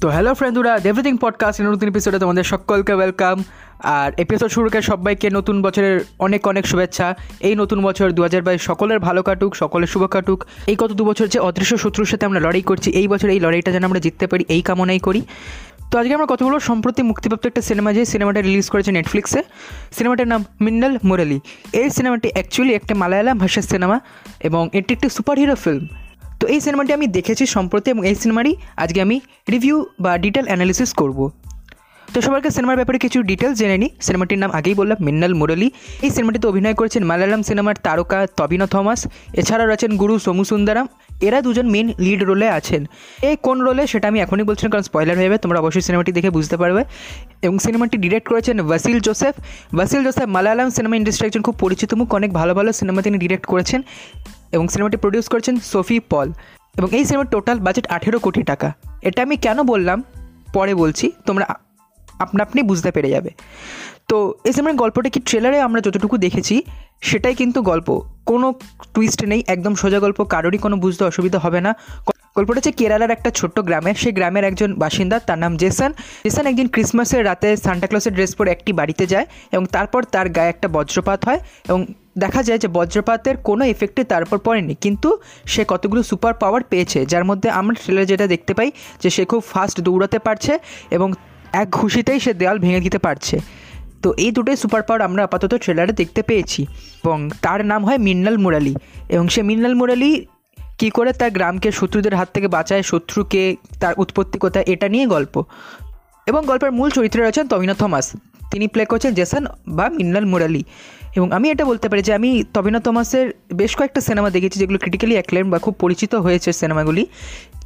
তো hello ফ্রেন্ডুরা everything podcast নতুন এপিসোডে তোমাদের সকলকে ওয়েলকাম আর এপিসোড শুরুকে সবাইকে নতুন বছরের অনেক অনেক শুভেচ্ছা। এই নতুন বছর দু হাজার বাইশ সকলের ভালো কাটুক, সকলের শুভ কাটুক। এই কত দু বছর যে অদৃশ্য শত্রুর সাথে আমরা লড়াই করছি, এই বছর এই লড়াইটা যেন আমরা জিততে পারি, এই কামনাই করি। তো আজকে আমরা কতগুলো সম্প্রতি মুক্তিপ্রাপ্ত একটা সিনেমা যে সিনেমাটা রিলিজ করেছে নেটফ্লিক্সে সিনেমাটার নাম মিন্নাল মুরালি। এই সিনেমাটি অ্যাকচুয়ালি একটা মালায়ালাম ভাষার সিনেমা এবং এটি একটি সুপার হিরো ফিল্ম তো এই সিনেমাটি আমি দেখেছি সম্প্রতি এবং এই সিনেমারই আজকে আমি রিভিউ বা ডিটেল অ্যানালিসিস করব। তো সবাইকে সিনেমার ব্যাপারে কিছু ডিটেলস জেনে নিই। সিনেমাটির নাম আগেই বললাম, মিন্নাল মুরলি। এই সিনেমাটিতে অভিনয় করেছেন মালায়ালাম সিনেমার তারকা তবিন থমাস, এছাড়াও রয়েছেন গুরু সোমু সুন্দরাম। এরা দুজন মেন লিড রোলে আছেন। এই কোন রোলে সেটা আমি এখনই বলছি না, কারণ স্পয়লার হয়ে যাবে, তোমরা অবশ্যই সিনেমাটি দেখে বুঝতে পারবে। এবং সিনেমাটি ডিরেক্ট করেছেন ওয়াসিল জোসেফ ওয়াসিল জোসেফ মালায়ালাম সিনেমা ইন্ডাস্ট্রি একজন খুব পরিচিত মুখ, অনেক ভালো ভালো সিনেমা তিনি ডিরেক্ট করেছেন। এবং সিনেমাটি প্রডিউস করেছেন সোফি পল। এবং এই সিনেমার টোটাল বাজেট আঠেরো কোটি টাকা। এটা আমি কেন বললাম? পরে বলছি, তোমরা আপনা আপনি বুঝতে পেরে যাবে। তো এই সিনেমার গল্পটা কি ট্রেলারে আমরা যতটুকু দেখেছি, সেটাই কিন্তু গল্প। কোনো টুইস্ট নেই, একদম সোজা গল্প, কারোরই কোনো বুঝতে অসুবিধা হবে না। গল্পটা হচ্ছে কেরালার একটা ছোট্ট গ্রামে। সেই গ্রামের একজন বাসিন্দা, তার নাম জেসন। জেসন একদিন ক্রিসমাসের রাতে সান্টাক্লসের ড্রেস পরে একটি বাড়িতে যায় এবং তারপর তার গায়ে একটা বজ্রপাত হয় এবং দেখা যায় যে বজ্রপাতের কোনো এফেক্টে তার উপর পড়েনি। কিন্তু সে কতগুলো সুপার পাওয়ার পেয়েছে, যার মধ্যে আমরা ট্রেলার যেটা দেখতে পাই যে সে খুব ফাস্ট দৌড়াতে পারছে এবং এক ঘুষিতেই সে দেওয়াল ভেঙে দিতে পারছে। তো এই দুটোই সুপার পাওয়ার আমরা আপাতত ট্রেলারে দেখতে পেয়েছি এবং তার নাম হয় মিন্নাল মুরালি এবং সে মিন্নাল মুরালি কী করে তার গ্রামকে শত্রুদের হাত থেকে বাঁচায়, শত্রুকে তার উৎপত্তি কোথায়, এটা নিয়ে গল্প। এবং গল্পের মূল চরিত্রে রয়েছেন তবিনা থমাস। তিনি প্লে করছেন জেসন বা মিন্নাল মুরালি। এবং আমি এটা বলতে পারি যে আমি তবিনা থমাসের বেশ কয়েকটা সিনেমা দেখেছি যেগুলো ক্রিটিক্যালি অ্যাক্লেম বা খুব পরিচিত হয়েছে সিনেমাগুলি।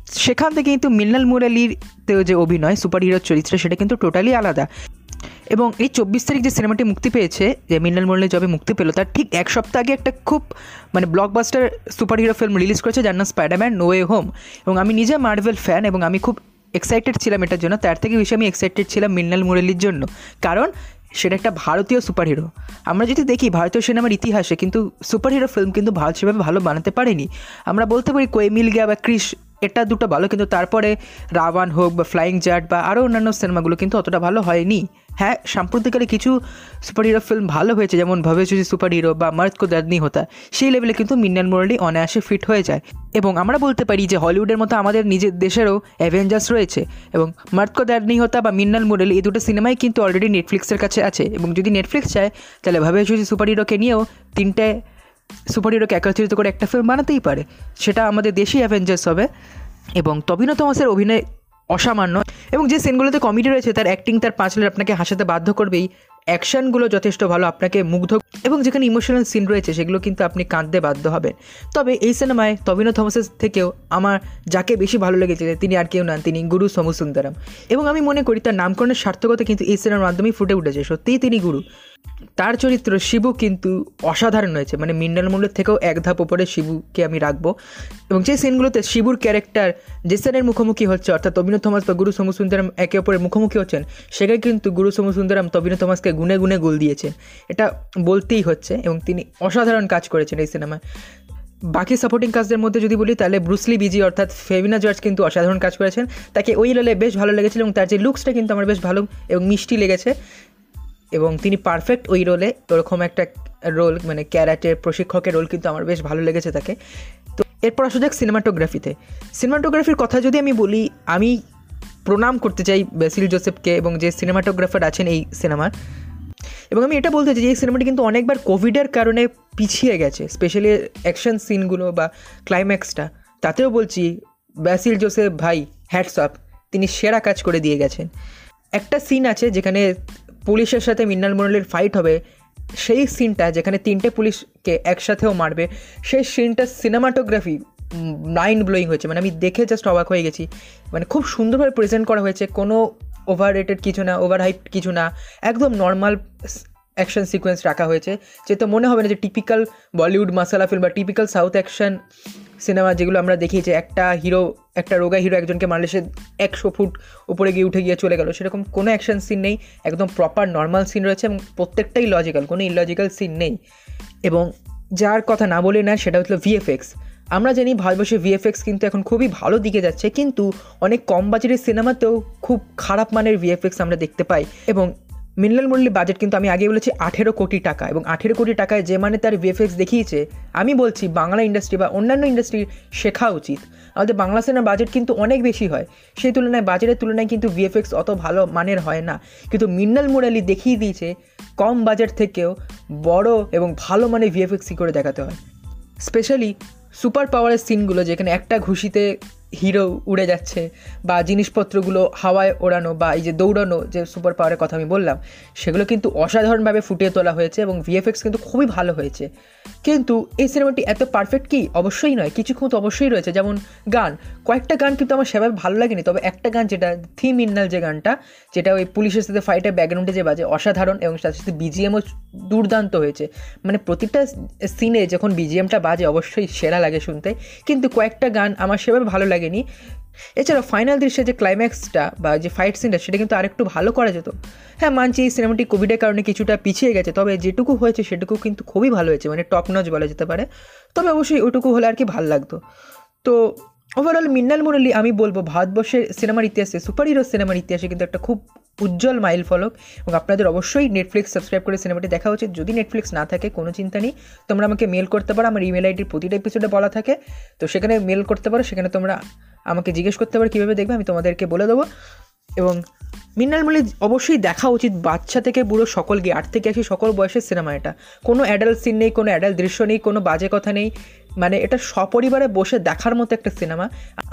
সেখান থেকে কিন্তু মিন্নাল মুরালির যে অভিনয় সুপার হিরোর চরিত্রে, সেটা কিন্তু টোটালি আলাদা। এবং এই চব্বিশ তারিখ যে সিনেমাটি মুক্তি পেয়েছে, যে মিন্নাল মুরালি যবে মুক্তি পেল, তার ঠিক এক সপ্তাহ আগে একটা খুব মানে blockbuster superhero film release করেছে, যার নাম স্পাইডারম্যান নো ওয়ে হোম এবং আমি নিজে মার্ভেল ফ্যান এবং আমি খুব এক্সাইটেড ছিলাম এটার জন্য, তার থেকে বেশি আমি এক্সাইটেড ছিলাম মিন্নাল মুরালির জন্য। কারণ সেটা একটা ভারতীয় সুপার হিরো আমরা যদি দেখি ভারতীয় সিনেমার ইতিহাসে কিন্তু সুপার হিরো ফিল্ম কিন্তু ভারত সেভাবে ভালো বানাতে পারেনি। আমরা বলতে পারি কোয়ে মিল গিয়া বা ক্রিস এটা দুটো ভালো, কিন্তু তারপরে রাওয়ান হোক বা ফ্লাইং জাট বা আরও অন্যান্য সিনেমাগুলো কিন্তু অতটা ভালো হয়নি। হ্যাঁ সাম্প্রতিককালে কিছু সুপার হিরো ফিল্ম ভালো হয়েছে, যেমন ভবেশুজি সুপার হিরো বা মার্দ কো দাদনি হতা, সেই লেভেলে কিন্তু মিন্নান মোরালি অনায়াসে ফিট হয়ে যায়। এবং আমরা বলতে পারি যে হলিউডের মতো আমাদের নিজের দেশেরও অ্যাভেঞ্জার্স রয়েছে, এবং মার্দ কো দাদনি হতা বা মিন্নাল মোরালি এই দুটো সিনেমাই কিন্তু অলরেডি নেটফ্লিক্সের কাছে আছে। এবং যদি নেটফ্লিক্স চায়, তাহলে ভবেশুজি সুপার হিরোকে নিয়েও তিনটে সুপার হিরোকে একত্রিত করে একটা ফিল্ম বানাতেই পারে। সেটা আমাদের দেশি অ্যাভেঞ্জার্স হবে, এবং তবিন থমাসের অভিনয় অসামান্য। এবং যে সিনগুলোতে কমেডি রয়েছে, তার অ্যাক্টিং তার পাঁচলের আপনাকে হাসাতে বাধ্য করবেই। অ্যাকশানগুলো যথেষ্ট ভালো, আপনাকে মুগ্ধ এবং যেখানে ইমোশনাল সিন রয়েছে, সেগুলো কিন্তু আপনি কাঁদতে বাধ্য হবেন। তবে এই সিনেমায় তবিন থমাসের থেকেও আমার যাকে বেশি ভালো লেগেছে, তিনি আর কেউ নন, তিনি গুরু সমু সুন্দরম এবং আমি মনে করি, তার নামকরণের সার্থকতা কিন্তু এই সিনেমার মাধ্যমেই ফুটে উঠেছে। সত্যিই তিনি গুরু। তার চরিত্র শিবু কিন্তু অসাধারণ হয়েছে। মানে মিন্ডাল মূল্যের থেকেও এক ধাপ ওপরে শিবুকে আমি রাখব। এবং যে সিনগুলোতে শিবুর ক্যারেক্টার জেসানের মুখোমুখি হচ্ছে, অর্থাৎ তবিন থমাস বা গুরু সমু একে অপরের মুখোমুখি হচ্ছেন, সেখানে কিন্তু গুরু সমু সুন্দরম তবিন থমাসকে গুনে গুনে গোল দিয়েছে এটা বলতেই হচ্ছে এবং তিনি অসাধারণ কাজ করেছেন এই সিনেমায় বাকি সাপোর্টিং কাজদের মধ্যে যদি বলি, তাহলে ব্রুসলি বিজি অর্থাৎ ফেভিনা জর্জ কিন্তু অসাধারণ কাজ করেছেন। তাকে ওই রোলে বেশ ভালো লেগেছিল এবং তার যে লুকসটা কিন্তু আমার বেশ ভালো এবং মিষ্টি লেগেছে। এবং তিনি পারফেক্ট ওই রোলে ওরকম একটা রোল মানে ক্যারাটের প্রশিক্ষকের রোল কিন্তু আমার বেশ ভালো লেগেছে তাকে। তো এরপর আসা যাক সিনেমাটোগ্রাফিতে সিনেমাটোগ্রাফির কথা যদি আমি বলি, আমি প্রণাম করতে চাই বেসিল জোসেফকে এবং যে সিনেমাটোগ্রাফার আছেন এই সিনেমার এবং আমি এটা বলতে চাই যে এই সিনেমাটি কিন্তু অনেকবার কোভিডের কারণে পিছিয়ে গেছে স্পেশালি অ্যাকশন সিনগুলো বা ক্লাইম্যাক্সটা তাতেও বলছি ব্যাসিল জোসেফ ভাই হ্যাটসঅপ তিনি সেরা কাজ করে দিয়ে গেছেন। একটা সিন আছে যেখানে পুলিশের সাথে মিন্নাল মুরালির ফাইট হবে, সেই সিনটা যেখানে তিনটে পুলিশকে একসাথেও মারবে, সেই সিনটা সিনেমাটোগ্রাফি মাইন্ড ব্লোয়িং হয়েছে। মানে আমি দেখে জাস্ট অবাক হয়ে গেছি। মানে খুব সুন্দরভাবে প্রেজেন্ট করা হয়েছে, কোনো ওভার রেটেড কিছু না ওভার হাইপ কিছু না, একদম নর্মাল অ্যাকশন সিকোয়েন্স রাখা হয়েছে, যে তো মনে হবে না যে টিপিক্যাল বলিউড মাসালা ফিল্ম বা টিপিক্যাল সাউথ অ্যাকশন সিনেমা যেগুলো আমরা দেখি যে একটা হিরো একটা রোগা হিরো একজনকে মারলে সে একশো ফুট উপরে গিয়ে উঠে গিয়ে চলে গেল। সেরকম কোনো অ্যাকশন সিন নেই, একদম প্রপার নর্মাল সিন রয়েছে এবং প্রত্যেকটাই লজিক্যাল কোনো ইলজিক্যাল সিন নেই। এবং যার কথা না বলে না সেটা হচ্ছে ভিএফএক্স আমরা জানি ভারতবর্ষে ভিএফএক্স কিন্তু এখন খুবই ভালো দিকে যাচ্ছে, কিন্তু অনেক কম বাজেটের সিনেমাতেও খুব খারাপ মানের ভিএফএক্স আমরা দেখতে পাই। এবং মিনলাল মুরলি বাজেট কিন্তু আমি আগে বলেছি আঠেরো কোটি টাকা এবং আঠেরো কোটি টাকায় যে মানে তার ভিএফএক্স দেখিয়েছে, আমি বলছি বাংলা ইন্ডাস্ট্রি বা অন্যান্য ইন্ডাস্ট্রির শেখা উচিত। আমাদের বাংলা সিনেমার বাজেট কিন্তু অনেক বেশি হয়। সেই তুলনায় বাজেটের তুলনায় কিন্তু ভিএফএক্স অত ভালো মানের হয় না। কিন্তু মিন্নাল মুরালি দেখিয়ে দিয়েছে, কম বাজেট থেকেও বড় এবং ভালো মানের ভিএফএক্স করে দেখাতে হয়। স্পেশালি সুপার পাওয়ারের সিনগুলো যেখানে একটা ঘুষিতে হিরো উড়ে যাচ্ছে বা জিনিসপত্রগুলো হাওয়ায় ওড়ানো বা এই যে দৌড়ানো যে সুপার পাওয়ারের কথা আমি বললাম, সেগুলো কিন্তু অসাধারণভাবে ফুটিয়ে তোলা হয়েছে এবং ভিএফএক্স কিন্তু খুবই ভালো হয়েছে। কিন্তু এই সিনেমাটি এত পারফেক্ট কি? অবশ্যই নয়। কিছু তো অবশ্যই রয়েছে। যেমন গান। কয়েকটা গান কিন্তু আমার সেভাবে ভালো লাগেনি। তবে একটা গান যেটা থিম ইন্নাল যে গানটা, যেটা ওই পুলিশের সাথে ফাইটের ব্যাকগ্রাউন্ডে যে বাজে, অসাধারণ এবং তার সাথে বিজিএমও দুর্দান্ত হয়েছে। মানে প্রতিটা সিনে যখন বিজিএমটা বাজে, অবশ্যই সেরা লাগে শুনতে। কিন্তু কয়েকটা গান আমার সেভাবে ভালো লাগেনি। এছাড়া ফাইনাল দৃশ্যে যে ক্লাইম্যাক্সটা বা যে ফাইট সিনটা সেটা কিন্তু আরেকটু ভালো করা যেত। হ্যাঁ মানছি এই সিনেমাটি কোভিডের কারণে কিছুটা পিছিয়ে গেছে, তবে যেটুকু হয়েছে সেটুকু কিন্তু খুবই ভালো হয়েছে মানে টপ নজ বলা যেতে পারে। তবে অবশ্যই ওটুকু হলে আর কি ভালো লাগতো। তো ওভারঅল মিন্নাল মুরলি, আমি বলব ভারতবর্ষের সিনেমার ইতিহাসে সুপার হিরো সিনেমার ইতিহাসে কিন্তু একটা খুব উজ্জ্বল মাইল ফলক এবং আপনাদের অবশ্যই নেটফ্লিক্স সাবস্ক্রাইব করে সিনেমাটি দেখা উচিত। যদি নেটফ্লিক্স না থাকে, কোনো চিন্তা নেই। তোমরা আমাকে মেল করতে পারো। আমার ইমেল আইডির প্রতিটা এপিসোডে বলা থাকে। তো সেখানে মেল করতে পারো। সেখানে তোমরা আমাকে জিজ্ঞেস করতে পারো। কীভাবে দেখবে? আমি তোমাদেরকে বলে দেবো। এবং মিনাল মলি অবশ্যই দেখা উচিত, বাচ্চা থেকে বুড়ো সকলকে, আট থেকে আসি সকল বয়সের সিনেমা এটা। কোনো অ্যাডাল্ট সিন নেই, কোনো অ্যাডাল্ট দৃশ্য নেই, কোনো বাজে কথা নেই। মানে এটা সপরিবারে বসে দেখার মতো একটা সিনেমা।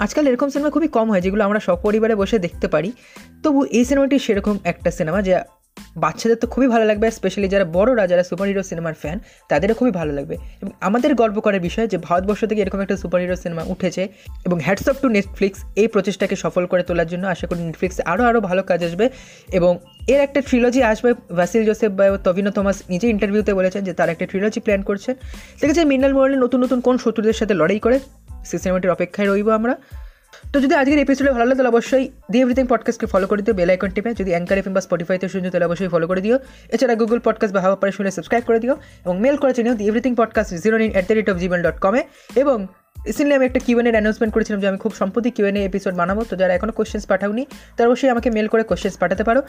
আজকাল এরকম সিনেমা খুবই কম হয়, যেগুলো আমরা সপরিবারে বসে দেখতে পারি। তবু এই সিনেমাটি সেরকম একটা সিনেমা যে বাচ্চাদের তো খুবই ভালো লাগবে স্পেশালি যারা বড়রা, যারা সুপার হিরো সিনেমার ফ্যান তাদেরও খুবই ভালো লাগবে। এবং আমাদের গর্ব করার বিষয় যে ভারতবর্ষ থেকে এরকম একটা সুপার হিরো সিনেমা উঠেছে, এবং হ্যাটস অফ টু নেটফ্লিক্স এই প্রচেষ্টাকে সফল করে তোলার জন্য আশা করি নেটফ্লিক্স আরও আরও ভালো কাজ আসবে। এবং এর একটা ট্রিলজি আসবে ভাসিল জোসেফ বা তবিনো থমাস নিজে ইন্টারভিউতে বলেছেন যে তার একটা ট্রিলজি প্ল্যান করছেন। দেখেছে মিনাল মোরালি নতুন নতুন কোন শত্রুদের সাথে লড়াই করে? সেই সিনেমাটির অপেক্ষায় রইব আমরা। তো যদি আজকের এপিসোডে ভালো লাগে, তাহলে অবশ্যই দি এভরিথিং পডকাস্টকে ফলো করে দিও বেল আইকন টিপে। যদি অ্যাঙ্কার এফএম বা স্পটিফাইতে শুনছো, তাহলে অবশ্যই ফলো করে দিও। এছাড়া গুগল পডকাস্ট বা হাওয়া পারে শুনে সাবস্ক্রাইব করে দিও এবং মেল করে চিনিও the everything podcast zero nine at the rate of Gmail dot কমে এবং রিসেন্টলি আমি একটা কিউএনের অ্যানাউন্সমেন্ট করেছিলাম যে আমি খুব সম্প্রতি কিউএনএ এপিসোড বানাবো। তো যারা এখনও কোশ্চেন্স পাঠাওনি, তারা অবশ্যই আমাকে মেল করে কোশ্চেন্স পাঠাতে পারো।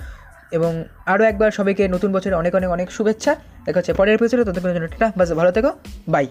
এবং আরও একবার সবাইকে নতুন বছরে অনেক অনেক অনেক শুভেচ্ছা। দেখা হচ্ছে পরের এপিসোডে ততক্ষণের জন্য টাটা, বাস ভালো থেকো বাই